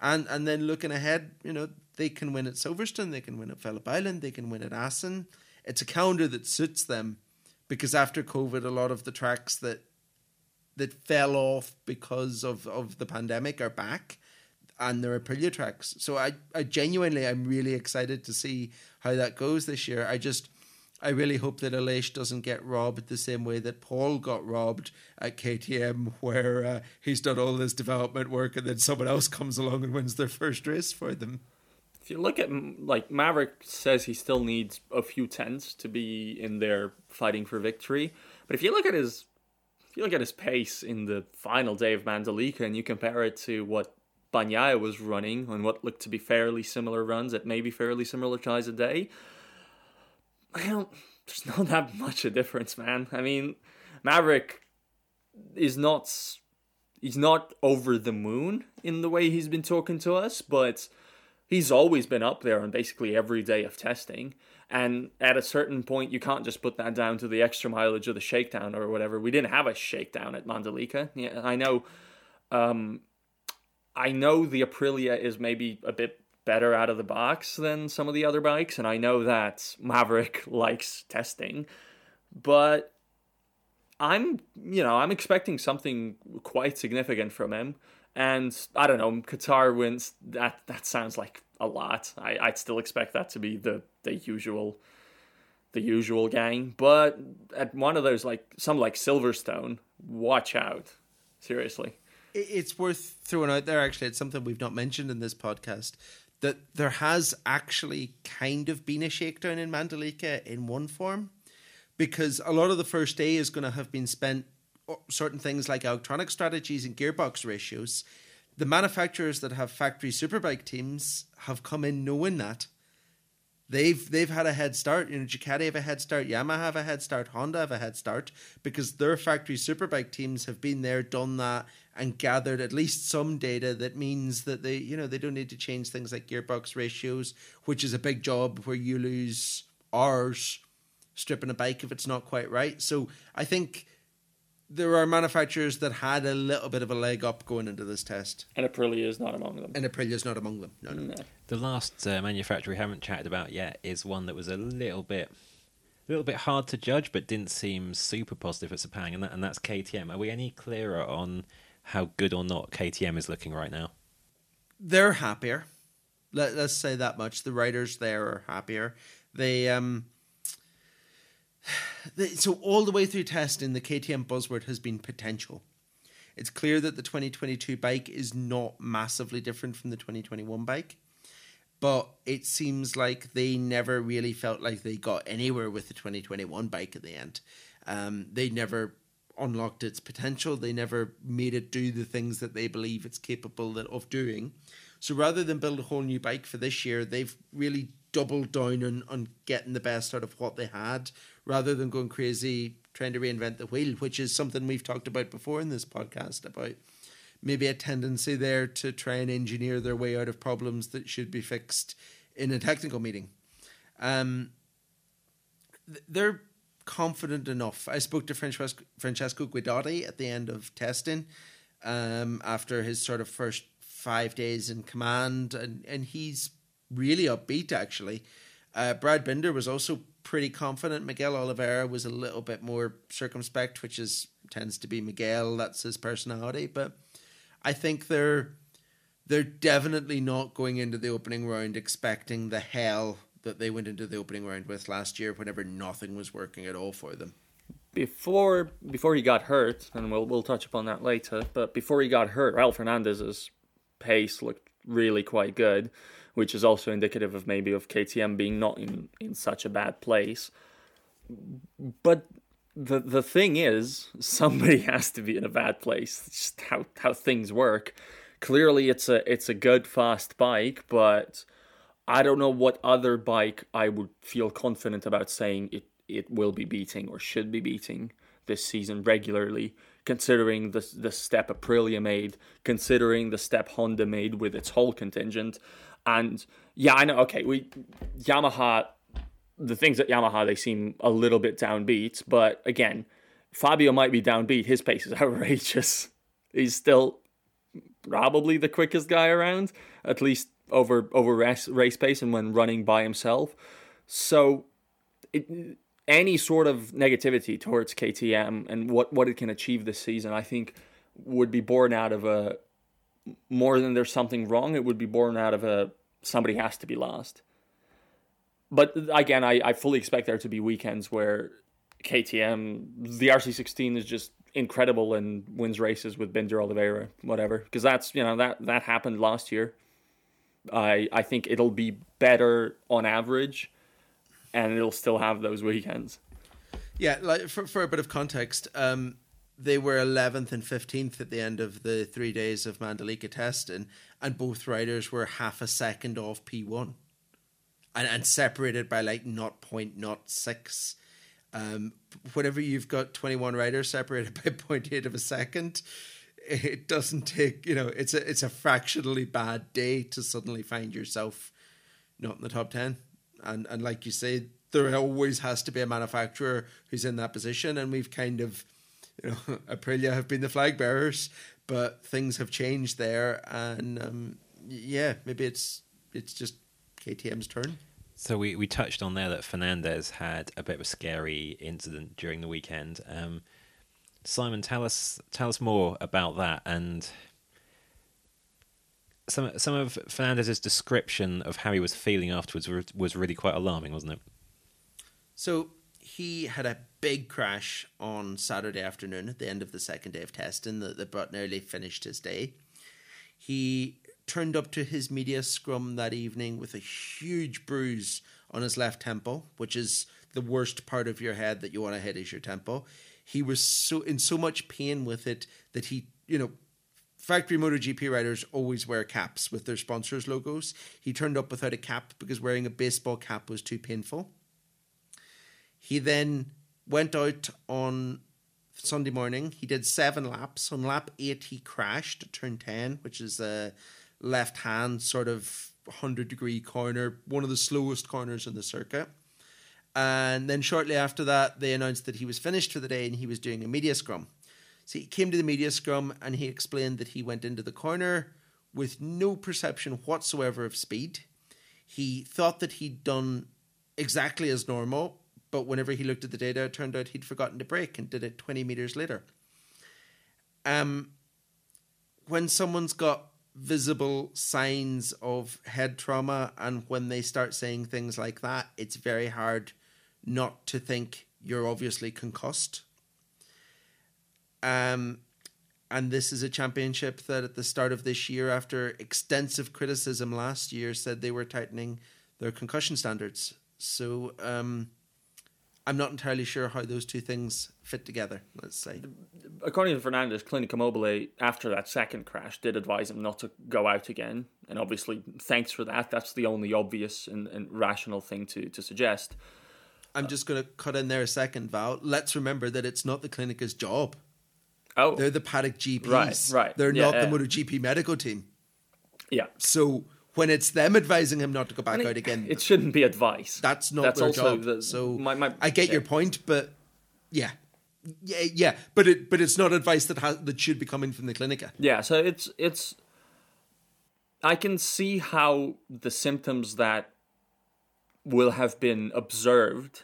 And and then looking ahead, you know, they can win at Silverstone, they can win at Phillip Island, they can win at Assen. It's a calendar that suits them because after COVID, a lot of the tracks that that fell off because of, of the pandemic are back and there are Aprilia tracks. So I, I genuinely I'm really excited to see how that goes this year. I just I really hope that Aleix doesn't get robbed the same way that Pol got robbed at KTM, where uh, he's done all this development work and then someone else comes along and wins their first race for them. If you look at like Maverick says he still needs a few tenths to be in there fighting for victory, but if you look at his if you look at his pace in the final day of Mandalika and you compare it to what Bagnaia was running on what looked to be fairly similar runs at maybe fairly similar times a day, I don't. There's not that much a difference, man. I mean, Maverick is not. He's not over the moon in the way he's been talking to us, but he's always been up there on basically every day of testing. And at a certain point, you can't just put that down to the extra mileage of the shakedown or whatever. We didn't have a shakedown at Mandalika. Yeah, I know. Um, I know the Aprilia is maybe a bit better out of the box than some of the other bikes, and I know that Maverick likes testing, but I'm, you know, I'm expecting something quite significant from him. And I don't know, Qatar wins. That that sounds like a lot. I, I'd still expect that to be the the usual, the usual gang. But at one of those, like some like Silverstone, watch out. Seriously it's worth throwing out there actually it's something we've not mentioned in this podcast that there has actually kind of been a shakedown in Mandalika in one form because a lot of the first day is going to have been spent oh, certain things like electronic strategies and gearbox ratios. The manufacturers that have factory superbike teams have come in knowing that. They've they've had a head start. You know, Ducati have a head start, Yamaha have a head start, Honda have a head start because their factory superbike teams have been there, done that, and gathered at least some data that means that they, you know, they don't need to change things like gearbox ratios, which is a big job where you lose hours stripping a bike if it's not quite right. So I think there are manufacturers that had a little bit of a leg up going into this test. And Aprilia is not among them. And Aprilia is not among them. No, no. no. The last uh, manufacturer we haven't chatted about yet is one that was a little bit a little bit hard to judge, but didn't seem super positive at Sepang, and, that, and that's KTM. Are we any clearer on how good or not KTM is looking right now? They're happier. Let, us say that much. The riders there are happier. They um. They, so all the way through testing, the KTM buzzword has been potential. It's clear that the 2022 bike is not massively different from the 2021 bike, but it seems like they never really felt like they got anywhere with the 2021 bike at the end. Um, they never unlocked its potential. They never made it do the things that they believe it's capable of doing. So rather than build a whole new bike for this year, they've really doubled down on, on getting the best out of what they had, rather than going crazy trying to reinvent the wheel, which is something we've talked about before in this podcast about maybe a tendency there to try and engineer their way out of problems that should be fixed in a technical meeting. Um, they're confident enough. I spoke to Francesco, Guidotti at the end of testing um, after his sort of first five days in command, and, and he's really upbeat actually. Uh, Brad Binder was also pretty confident. Miguel Oliveira was a little bit more circumspect, which is tends to be Miguel. That's his personality, but I think they're they're definitely not going into the opening round expecting the hell that they went into the opening round with last year, whenever nothing was working at all for them. Before before he got hurt, and we'll we'll touch upon that later. But before he got hurt, Raul Fernandez's pace looked really quite good which is also indicative of maybe of KTM being not in, in such a bad place. But the the thing is, somebody has to be in a bad place. It's just how, how things work. Clearly, it's a it's a good fast bike, but I don't know what other bike I would feel confident about saying it it will be beating or should be beating this season regularly, considering the the step Aprilia made, considering the step Honda made with its whole contingent. And yeah, I know. Okay, we Yamaha. The things at Yamaha they seem a little bit downbeat, but again, Fabio might be downbeat. His pace is outrageous. He's still probably the quickest guy around, at least over over race, race pace and when running by himself. So, it, any sort of negativity towards KTM and what what it can achieve this season, I think, would be born out of a more than there's something wrong, it would be born out of a somebody has to be lost. But again, I, I fully expect there to be weekends where KTM, the RC16 is just incredible and wins races with Binder Oliveira, whatever. Because that's you know that that happened last year. I I think it'll be better on average, and it'll still have those weekends. Yeah, like for for a bit of context, um, they were 11th and 15th at the end of the three days of Mandalika testing, and both riders were half a second off P1 and, and separated by like 0.06. Um, whenever you've got 21 riders separated by 0.8 of a second, it doesn't take, you know, it's a, it's a fractionally bad day to suddenly find yourself not in the top 10. And, and like you say, there always has to be a manufacturer who's in that position, and we've kind of you know, Aprilia have been the flag bearers, but things have changed there, and um, yeah, maybe it's it's just KTM's turn. So we, we touched on there that Fernandez had a bit of a scary incident during the weekend. Um, Simon, tell us tell us more about that and some some of Fernandez's description of how he was feeling afterwards was really quite alarming, wasn't it? So he had a big crash on Saturday afternoon at the end of the second day of testing that, that brought nearly finished his day. He turned up to his media scrum that evening with a huge bruise on his left temple, which is the worst part of your head that you want to hit is your temple. He was so in so much pain with it that he, you know, factory MotoGP riders always wear caps with their sponsors' logos. He turned up without a cap because wearing a baseball cap was too painful. He then went out on Sunday morning. He did seven laps. On lap eight, he crashed at turn 10, which is a left hand sort of 100 degree corner, one of the slowest corners in the circuit. And then shortly after that, they announced that he was finished for the day and he was doing a media scrum. So he came to the media scrum and he explained that he went into the corner with no perception whatsoever of speed. He thought that he'd done exactly as normal, but whenever he looked at the data, it turned out he'd forgotten to brake and did it 20 meters later. Um, when someone's got visible signs of head trauma and when they start saying things like that, it's very hard not to think you're obviously concussed. Um, and this is a championship that at the start of this year, after extensive criticism last year, said they were tightening their concussion standards. So, um, I'm not entirely sure how those two things fit together. Let's say. According to Fernandez, Clinica Mobile after that second crash did advise him not to go out again, and obviously, thanks for that. That's the only obvious and, and rational thing to to suggest. I'm just going to cut in there a second, Val. Let's remember that it's not the Clinica's job. Oh, They're the paddock GPs. Right, right. They're Yeah, not yeah. the MotoGP medical team. yeah. So when it's them advising him not to go back And out again, It shouldn't be advice. that's not That's their also job. the- so my- my- I get yeah. your point, but yeah, yeah, yeah. But it but it's not advice that has that should be coming from the Clinica. Yeah, so it's it's I can see how the symptoms that will have been observed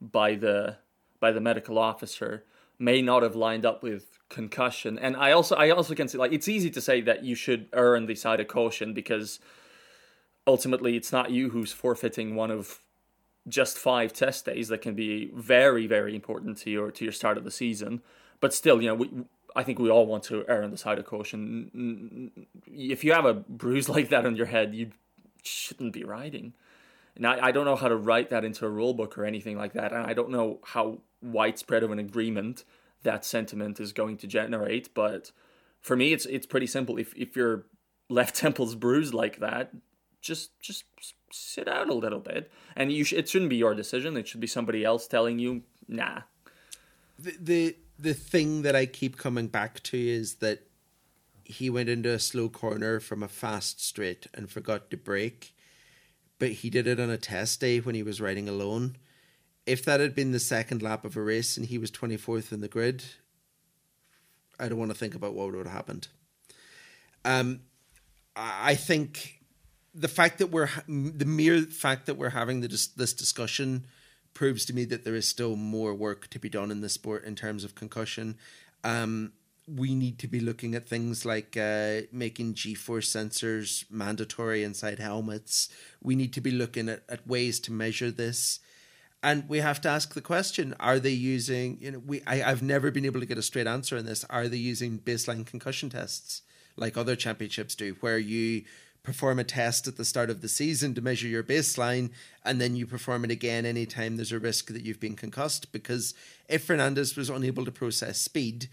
by the by the medical officer may not have lined up with concussion. And I also I also can see like it's easy to say that you should err on the side of caution because ultimately it's not you who's forfeiting one of just five test days that can be very very important to your to your start of the season. But still you know we, i think we all want to err on the side of caution. If you have a bruise like that on your head you shouldn't be riding and I, I don't know how to write that into a rule book or anything like that. And i don't know how widespread of an agreement that sentiment is going to generate. But for me it's it's pretty simple. If if your left temple's bruised like that just just sit out a little bit. And you sh- it shouldn't be your decision. It should be somebody else telling you nah. The, the the thing that I keep coming back to is that he went into a slow corner from a fast straight and forgot to brake, but he did it on a test day when he was riding alone. If that had been the second lap of a race and he was 24th in the grid, I don't want to think about what would have happened. Um, I think the fact that we're the mere fact that we're having the this discussion proves to me that there is still more work to be done in the sport in terms of concussion. Um, we need to be looking at things like uh, making G-force sensors mandatory inside helmets. We need to be looking at, at ways to measure this. And we have to ask the question: Are they using? You know, we I, I've never been able to get a straight answer on this. Are they using baseline concussion tests like other championships do, where you perform a test at the start of the season to measure your baseline, and then you perform it again anytime there's a risk that you've been concussed? Because if Fernandez was unable to process speed,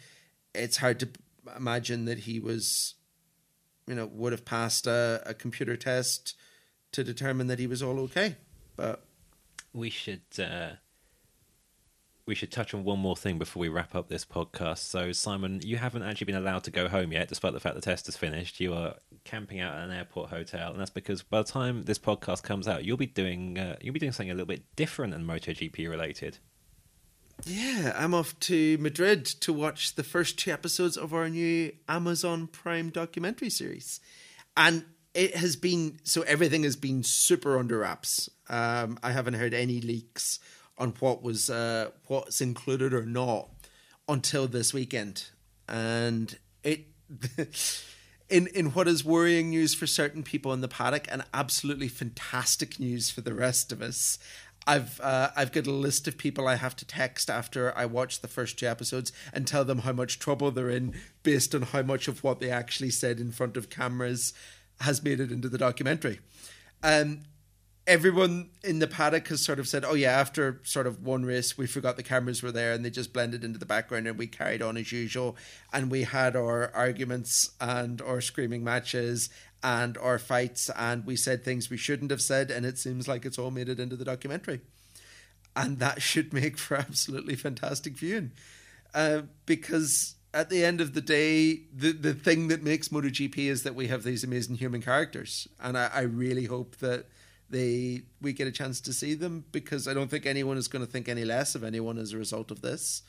it's hard to imagine that he was, you know, would have passed a, a computer test to determine that he was all okay. But we should uh, we should touch on one more thing before we wrap up this podcast. So, Simon, you haven't actually been allowed to go home yet, despite the fact the test is finished. You are camping out at an airport hotel, and that's because by the time this podcast comes out, you'll be doing uh, you'll be doing something a little bit different and MotoGP related. Yeah, I'm off to Madrid to watch the first two episodes of our new Amazon Prime documentary series. And it has been so everything has been super under wraps. Um, I haven't heard any leaks on what was uh, what's included or not until this weekend. And it in in what is worrying news for certain people in the paddock and absolutely fantastic news for the rest of us. I've uh, I've got a list of people I have to text after I watch the first two episodes and tell them how much trouble they're in based on how much of what they actually said in front of cameras has made it into the documentary. Um, everyone in the paddock has sort of said, "Oh yeah, after sort of one race, we forgot the cameras were there and they just blended into the background and we carried on as usual and we had our arguments and our screaming matches and our fights and we said things we shouldn't have said and it seems like it's all made it into the documentary." And that should make for absolutely fantastic viewing, uh, because at the end of the day, the the thing that makes MotoGP is that we have these amazing human characters, and I, I really hope that they we get a chance to see them because I don't think anyone is going to think any less of anyone as a result of this,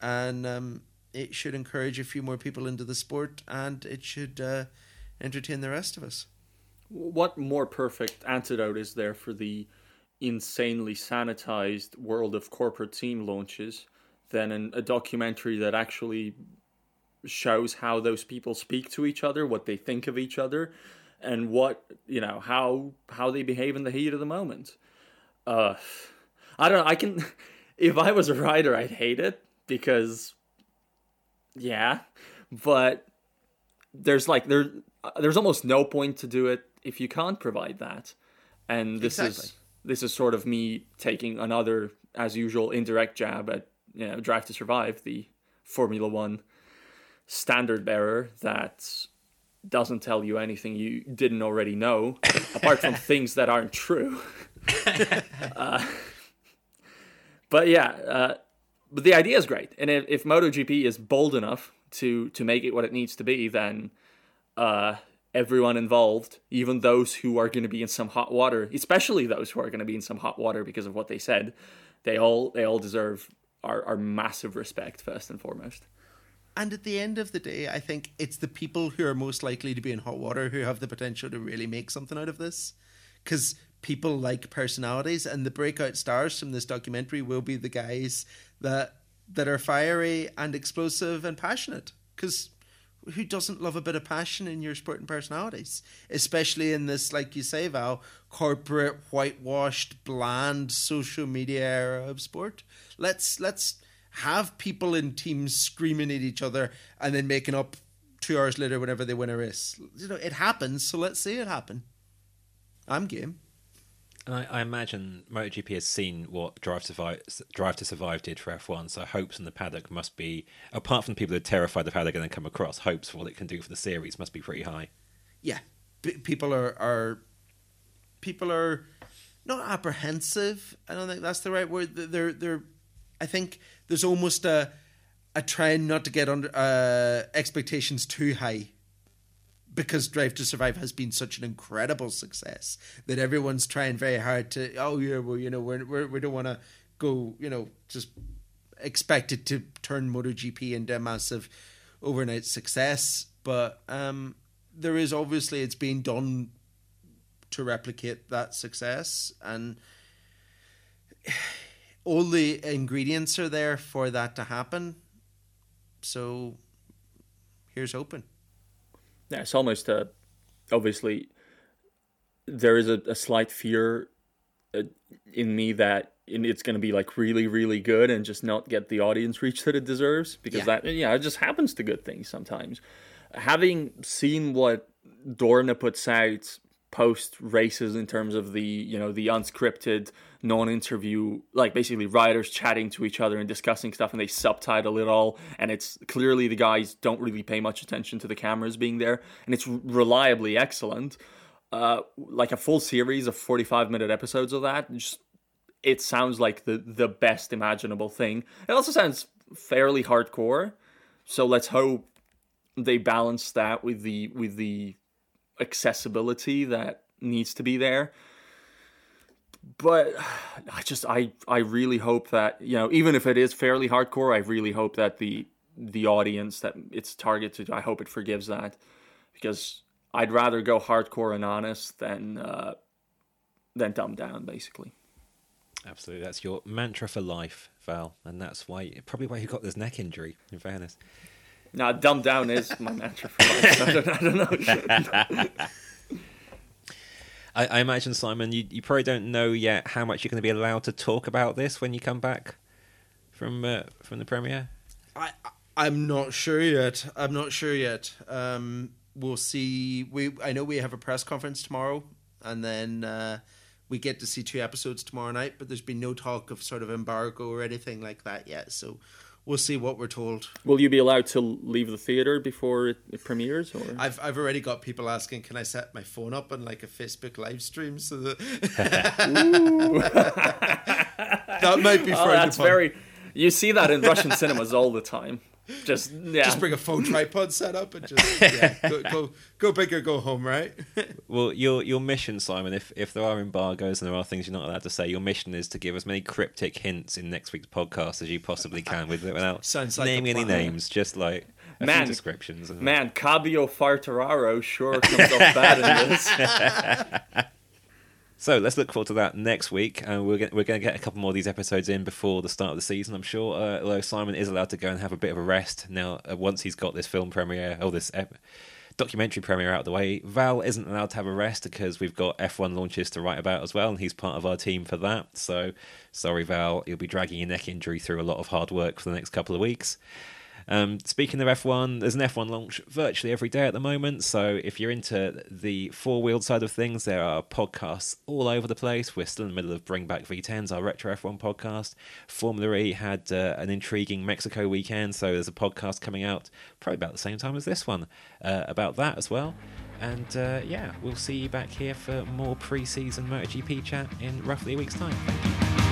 and um, it should encourage a few more people into the sport, and it should uh, entertain the rest of us. what more perfect antidote is there for the insanely sanitized world of corporate team launches than an, a documentary that actually shows how those people speak to each other, what they think of each other, and what you know how how they behave in the heat of the moment. Uh, I don't know. I can, if I was a writer, I'd hate it because, yeah, but there's like there there's almost no point to do it if you can't provide that, and this Exactly. is this is sort of me taking another as usual indirect jab at you know Drive to Survive, the Formula One standard bearer that doesn't tell you anything you didn't already know, apart from things that aren't true. uh, but yeah, uh, but the idea is great, and if, if MotoGP is bold enough to to make it what it needs to be, then uh, everyone involved, even those who are going to be in some hot water, especially those who are going to be in some hot water because of what they said, they all they all deserve our, our massive respect first and foremost. And at the end of the day, I think it's the people who are most likely to be in hot water who have the potential to really make something out of this. Because people like personalities, and the breakout stars from this documentary will be the guys that that are fiery and explosive and passionate. Because who doesn't love a bit of passion in your sporting personalities, especially in this, like you say, Val, corporate, whitewashed, bland social media era of sport? Let's let's have people in teams screaming at each other and then making up two hours later whenever they win a race. You know, it happens, so let's see it happen. I'm game. And I, I, imagine MotoGP has seen what Drive to Survive, Drive to Survive did for F1, so hopes in the paddock must be, apart from the people who are terrified of the paddock and then come across, hopes for what it can do for the series must be pretty high. Yeah, people are are people are not apprehensive. I don't think that's the right word. They're they're. I think there's almost a a trend not to get under uh, expectations too high because Drive to Survive has been such an incredible success that everyone's trying very hard to. Oh yeah, well you know we're, we're we don't want to go you know just expect it to turn MotoGP into a massive overnight success, but um, there is obviously it's being done to replicate that success and all the ingredients are there for that to happen. So here's hoping. Yeah, it's almost a, obviously there is a, a slight fear uh, in me that it's going to be like really really good and just not get the audience reach that it deserves because yeah. that yeah it just happens to good things sometimes having seen what dorna puts out post races in terms of the you know the unscripted non-interview like basically writers chatting to each other and discussing stuff and they subtitle it all and it's clearly the guys don't really pay much attention to the cameras being there and it's reliably excellent. Uh like a full series of 45 minute episodes of that just it sounds like the the best imaginable thing. It also sounds fairly hardcore so let's hope they balance that with the with the accessibility that needs to be there but I just I I really hope that you know even if it is fairly hardcore, I really hope that the the audience that it's targeted, I hope it forgives that because I'd rather go hardcore and honest than uh, than dumbed down, basically. Absolutely, that's your mantra for life, Val, and that's why probably why you got this neck injury. In fairness, now dumbed down is my mantra for life. I don't, I don't know. I, I imagine Simon, you, you probably don't know yet how much you're going to be allowed to talk about this when you come back from uh, from the premiere. I I'm not sure yet. I'm not sure yet. Um, we'll see. We I know we have a press conference tomorrow, and then uh, we get to see two episodes tomorrow night. But there's been no talk of sort of embargo or anything like that yet. So we'll see what we're told. Will you be allowed to leave the theater before it premieres? Or I've I've already got people asking, can I set my phone up on like a Facebook live stream so that that might be. Oh, that's very. You see that in Russian cinemas all the time. Just yeah. Just bring a phone tripod set up and just yeah, go, go go big or go home, right? well, your your mission, Simon, if if there are embargoes and there are things you're not allowed to say, your mission is to give as many cryptic hints in next week's podcast as you possibly can, with without Sounds like naming any names, just like man descriptions. Man, Cabio Fartararo sure comes off bad in this. So let's look forward to that next week, and we're going we're going to get a couple more of these episodes in before the start of the season. I'm sure. Uh, although Simon is allowed to go and have a bit of a rest now, uh, once he's got this film premiere or this ep- documentary premiere out of the way. Val isn't allowed to have a rest because we've got F1 launches to write about as well, and he's part of our team for that. So sorry, Val, you'll be dragging your neck injury through a lot of hard work for the next couple of weeks. Um, speaking of F1, there's an F1 launch virtually every day at the moment. So if you're into the four wheeled side of things, there are podcasts all over the place. We're still in the middle of Bring Back V10s, our Retro F1 podcast. Formula E had uh, an intriguing Mexico weekend, so there's a podcast coming out probably about the same time as this one uh, about that as well. And uh, yeah, we'll see you back here for more pre season MotoGP chat in roughly a week's time. Thank you.